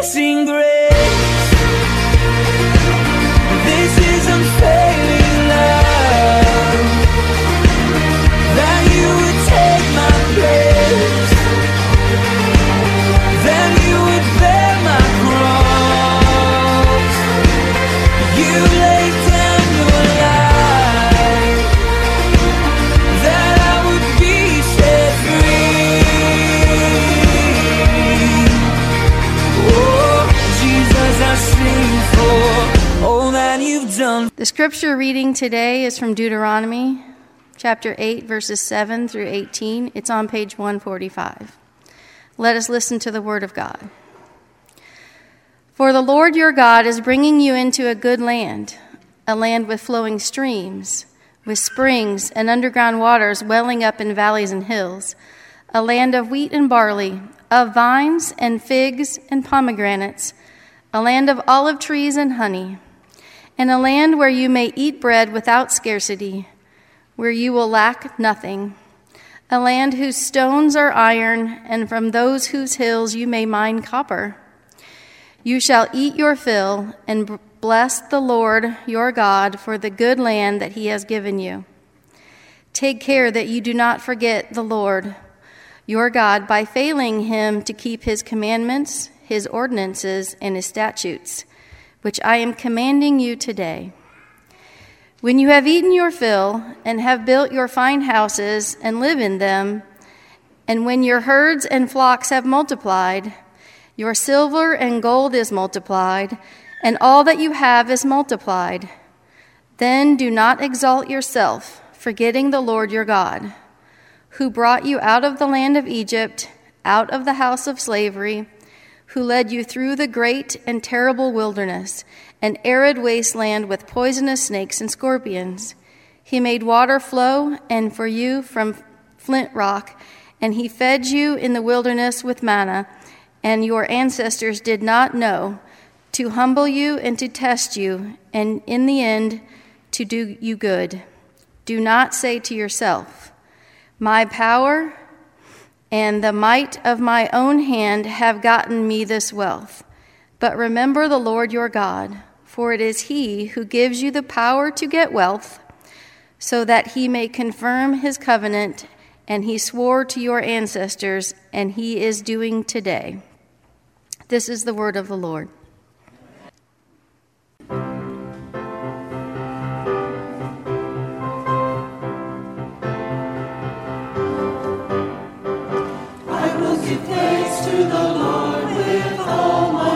amazing grace. The scripture reading today is from Deuteronomy chapter 8, verses 7 through 18. It's on page 145. Let us listen to the word of God. For the Lord your God is bringing you into a good land, a land with flowing streams, with springs and underground waters welling up in valleys and hills, a land of wheat and barley, of vines and figs and pomegranates, a land of olive trees and honey, and a land where you may eat bread without scarcity, where you will lack nothing, a land whose stones are iron, and from those whose hills you may mine copper. You shall eat your fill and bless the Lord your God for the good land that he has given you. Take care that you do not forget the Lord your God by failing him to keep his commandments, his ordinances, and his statutes, which I am commanding you today. When you have eaten your fill and have built your fine houses and live in them, and when your herds and flocks have multiplied, your silver and gold is multiplied, and all that you have is multiplied. Then do not exalt yourself, forgetting the Lord your God, who brought you out of the land of Egypt, out of the house of slavery, who led you through the great and terrible wilderness, an arid wasteland with poisonous snakes and scorpions. He made water flow and for you from flint rock, and he fed you in the wilderness with manna and your ancestors did not know, to humble you and to test you, and in the end, to do you good. Do not say to yourself, My power and the might of my own hand have gotten me this wealth. But remember the Lord your God, for it is He who gives you the power to get wealth, so that He may confirm His covenant, and He swore to your ancestors, and He is doing today. This is the word of the Lord. Thanks to the Lord with all my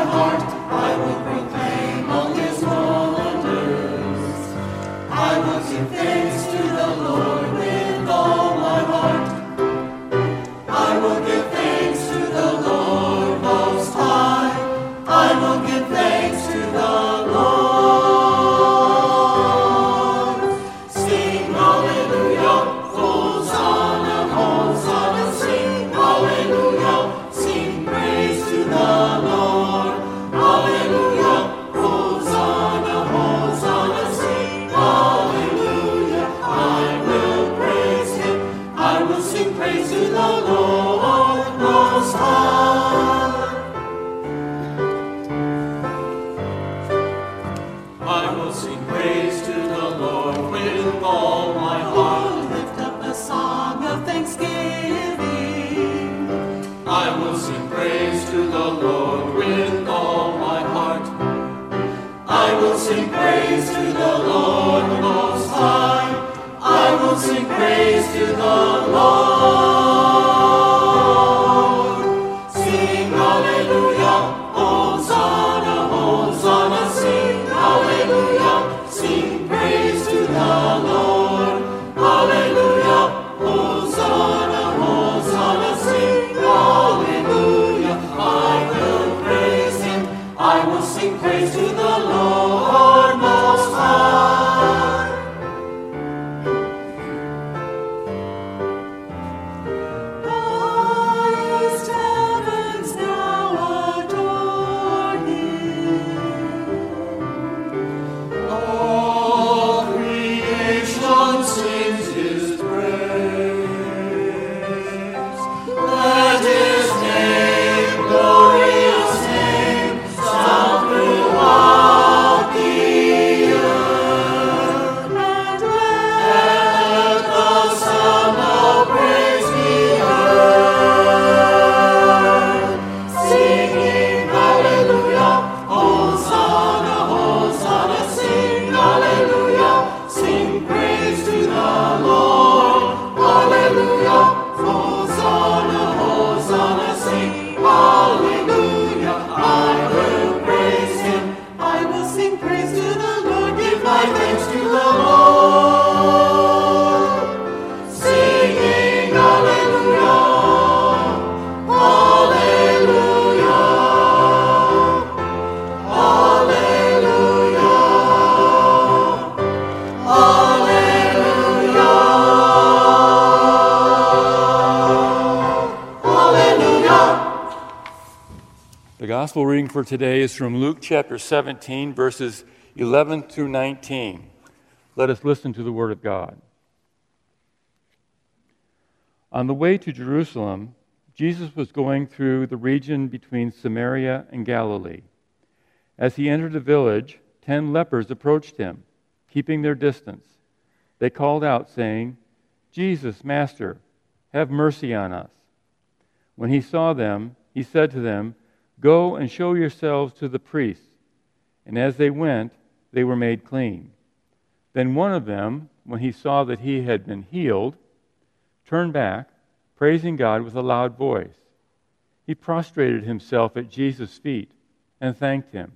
The gospel reading for today is from Luke chapter 17, verses 11 through 19. Let us listen to the word of God. On the way to Jerusalem, Jesus was going through the region between Samaria and Galilee. As he entered a village, ten lepers approached him, keeping their distance. They called out, saying, Jesus, Master, have mercy on us. When he saw them, he said to them, Go and show yourselves to the priests. And as they went, they were made clean. Then one of them, when he saw that he had been healed, turned back, praising God with a loud voice. He prostrated himself at Jesus' feet and thanked him.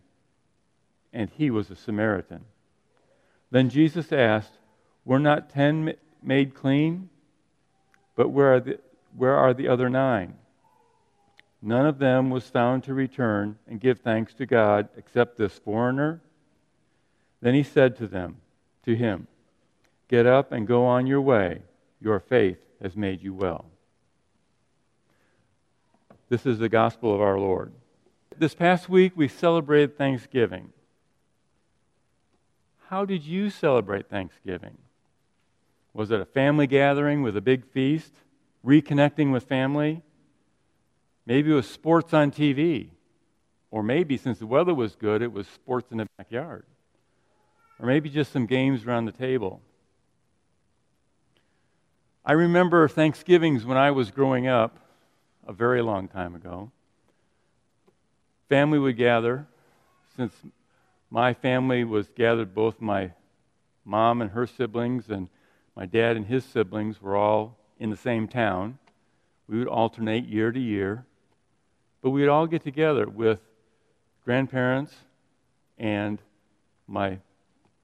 And he was a Samaritan. Then Jesus asked, Were not ten made clean? But where are the, where are the other nine? None of them was found to return and give thanks to God except this foreigner. Then he said to them, to him, Get up and go on your way. Your faith has made you well. This is the gospel of our Lord. This past week we celebrated Thanksgiving. How did you celebrate Thanksgiving? Was it a family gathering with a big feast? Reconnecting with family? Maybe it was sports on TV. Or maybe, since the weather was good, it was sports in the backyard. Or maybe just some games around the table. I remember Thanksgivings when I was growing up, a very long time ago. Family would gather. Since my family was gathered, both my mom and her siblings and my dad and his siblings were all in the same town. We would alternate year to year. But we'd all get together with grandparents and my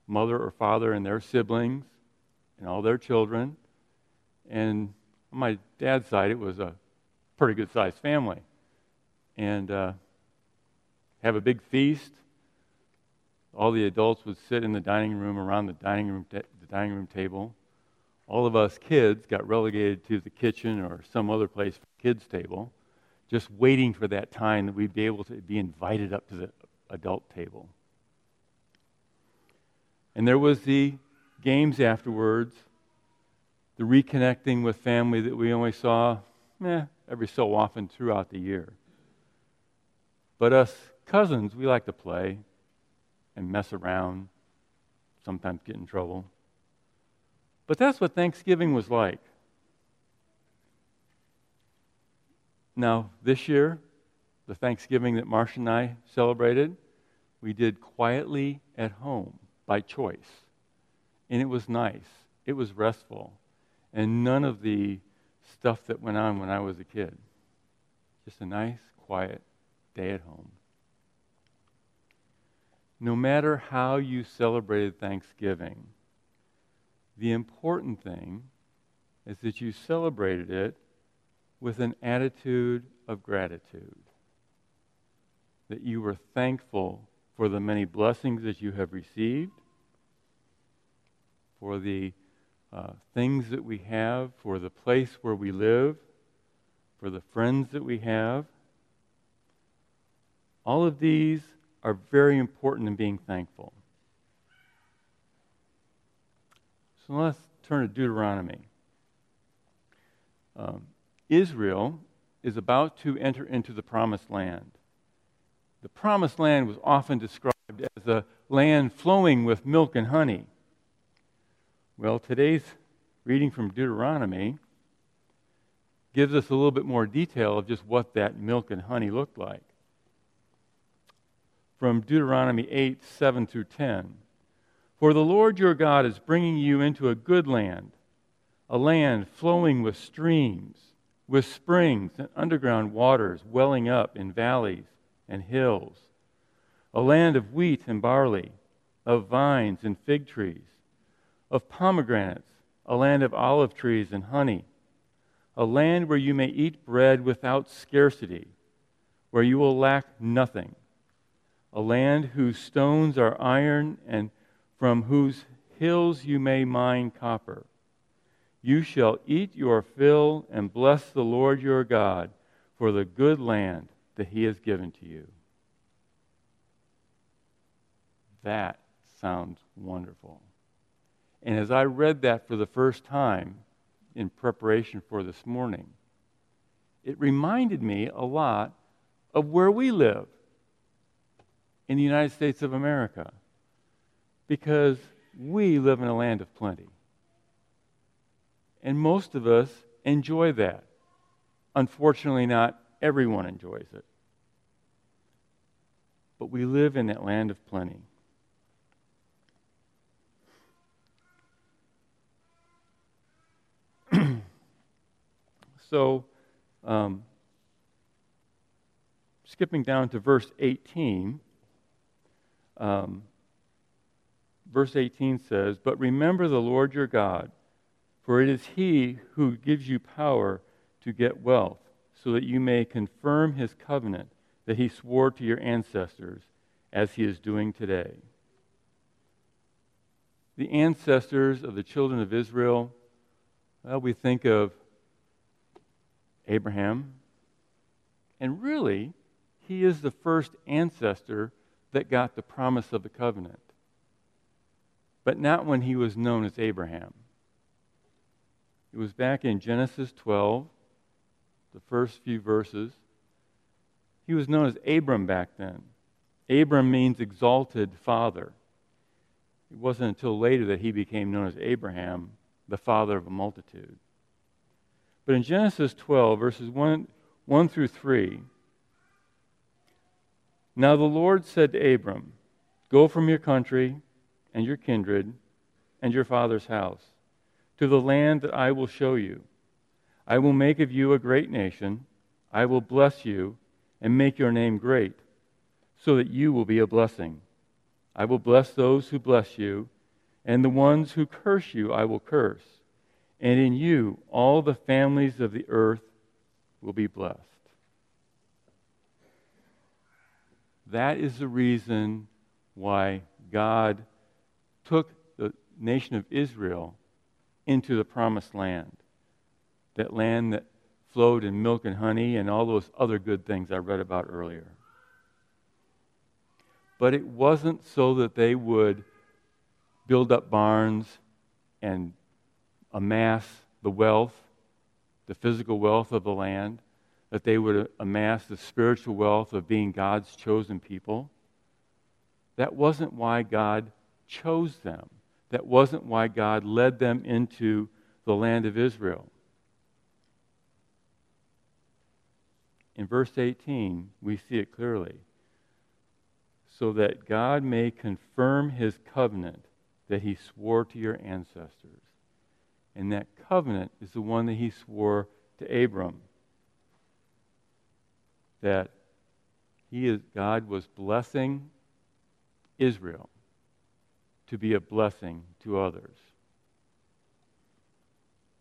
mother or father and their siblings and all their children. And on my dad's side, it was a pretty good sized family. And uh, have a big feast. All the adults would sit in the dining room around the dining room, the dining room table. All of us kids got relegated to the kitchen or some other place for kids' table just waiting for that time that we'd be able to be invited up to the adult table. And there was the games afterwards, the reconnecting with family that we only saw eh, every so often throughout the year. But us cousins, we like to play and mess around, sometimes get in trouble. But that's what Thanksgiving was like. Now, this year, the Thanksgiving that Marcia and I celebrated, we did quietly at home by choice. And it was nice, it was restful, and none of the stuff that went on when I was a kid. Just a nice, quiet day at home. No matter how you celebrated Thanksgiving, the important thing is that you celebrated it with an attitude of gratitude. That you were thankful for the many blessings that you have received, for the uh, things that we have, for the place where we live, for the friends that we have. All of these are very important in being thankful. So let's turn to Deuteronomy. Um, Israel is about to enter into the promised land. The promised land was often described as a land flowing with milk and honey. Well, today's reading from Deuteronomy gives us a little bit more detail of just what that milk and honey looked like. From Deuteronomy 8 7 through 10. For the Lord your God is bringing you into a good land, a land flowing with streams with springs and underground waters welling up in valleys and hills, a land of wheat and barley, of vines and fig trees, of pomegranates, a land of olive trees and honey, a land where you may eat bread without scarcity, where you will lack nothing, a land whose stones are iron and from whose hills you may mine copper you shall eat your fill and bless the Lord your God for the good land that he has given to you. That sounds wonderful. And as I read that for the first time in preparation for this morning, it reminded me a lot of where we live in the United States of America. Because we live in a land of plenty. And most of us enjoy that. Unfortunately, not everyone enjoys it. But we live in that land of plenty. so, um, skipping down to verse 18, um, verse 18 says, But remember the Lord your God, for it is he who gives you power to get wealth, so that you may confirm his covenant that he swore to your ancestors, as he is doing today. The ancestors of the children of Israel, well, we think of Abraham, and really, he is the first ancestor that got the promise of the covenant, but not when he was known as Abraham. It was back in Genesis 12, the first few verses. He was known as Abram back then. Abram means exalted father. It wasn't until later that he became known as Abraham, the father of a multitude. But in Genesis 12, verses 1, 1 through 3, now the Lord said to Abram, Go from your country and your kindred and your father's house to the land that I will show you. I will make of you a great nation. I will bless you and make your name great, so that you will be a blessing. I will bless those who bless you, and the ones who curse you I will curse. And in you all the families of the earth will be blessed. That is the reason why God took the nation of Israel into the promised land. That land that flowed in milk and honey and all those other good things I read about earlier. But it wasn't so that they would build up barns and amass the wealth, the physical wealth of the land that they would amass the spiritual wealth of being God's chosen people. That wasn't why God chose them. That wasn't why God led them into the land of Israel. In verse 18, we see it clearly. So that God may confirm his covenant that he swore to your ancestors. And that covenant is the one that he swore to Abram that he is, God was blessing Israel to be a blessing to others.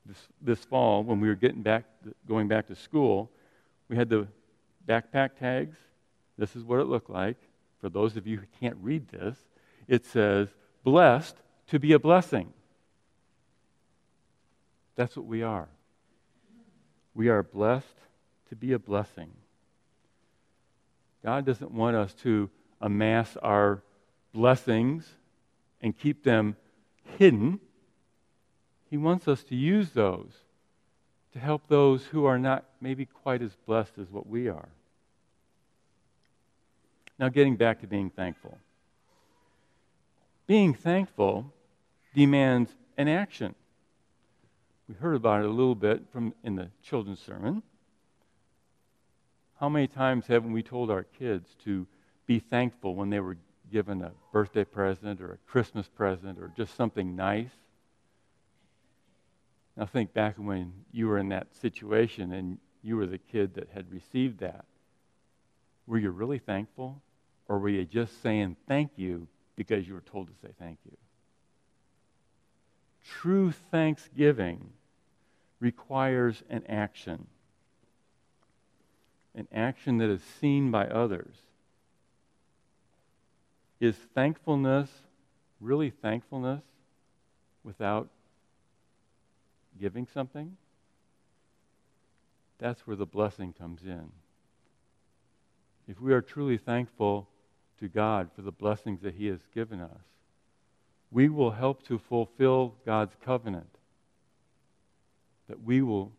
This, this fall, when we were getting back, going back to school, we had the backpack tags. This is what it looked like. For those of you who can't read this, it says, blessed to be a blessing. That's what we are. We are blessed to be a blessing. God doesn't want us to amass our blessings and keep them hidden. He wants us to use those to help those who are not maybe quite as blessed as what we are. Now, getting back to being thankful. Being thankful demands an action. We heard about it a little bit from in the children's sermon. How many times haven't we told our kids to be thankful when they were given a birthday present or a Christmas present or just something nice? Now think back when you were in that situation and you were the kid that had received that. Were you really thankful? Or were you just saying thank you because you were told to say thank you? True thanksgiving requires an action an action that is seen by others. Is thankfulness really thankfulness without giving something? That's where the blessing comes in. if we are truly thankful to God for the blessings that He has given us, we will help to fulfill God's covenant that we will,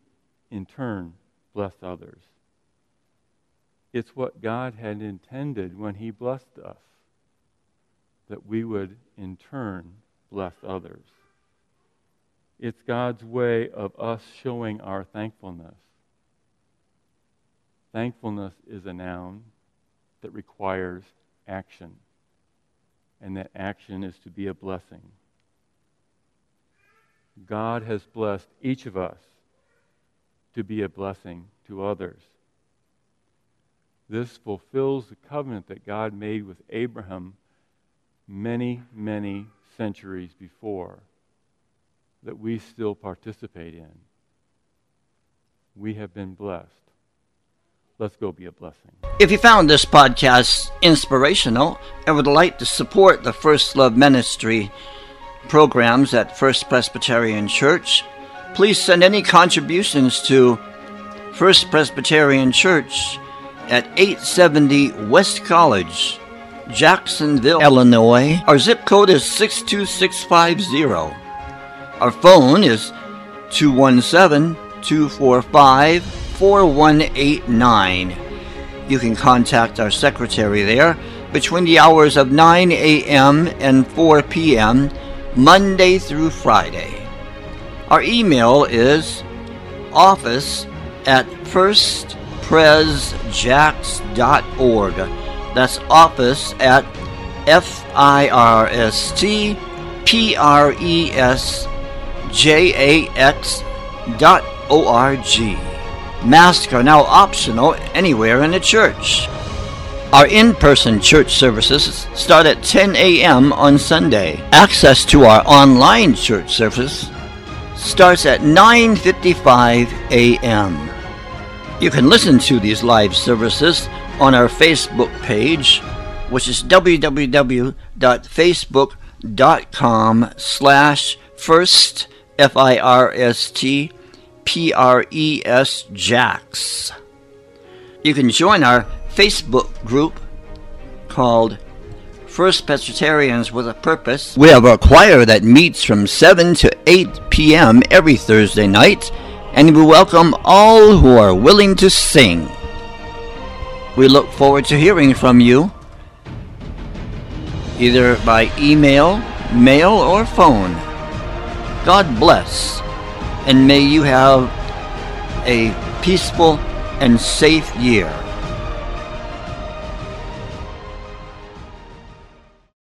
in turn, bless others. It's what God had intended when He blessed us, that we would, in turn, bless others. It's God's way of us showing our thankfulness. Thankfulness is a noun that requires action, and that action is to be a blessing. God has blessed each of us to be a blessing to others. This fulfills the covenant that God made with Abraham many, many centuries before that we still participate in. We have been blessed. Let's go be a blessing. If you found this podcast inspirational and would like to support the First Love Ministry programs at First Presbyterian Church, please send any contributions to First Presbyterian Church at 870 West College, Jacksonville, Illinois. Our zip code is 62650. Our phone is 217 245 4189. You can contact our secretary there between the hours of 9 a.m. and 4 p.m. Monday through Friday. Our email is office at firstpresjax.org. That's office at F I R S T P R E S J A X dot O R G. Masks are now optional anywhere in the church. Our in-person church services start at 10 a.m. on Sunday. Access to our online church service starts at 9:55 a.m. You can listen to these live services on our Facebook page, which is www.facebook.com slash first F-I-R-S-T P-R-E-S. You can join our Facebook group called First Presbyterians with a Purpose. We have a choir that meets from 7 to 8 p.m. every Thursday night, and we welcome all who are willing to sing. We look forward to hearing from you, either by email, mail, or phone. God bless, and may you have a peaceful and safe year.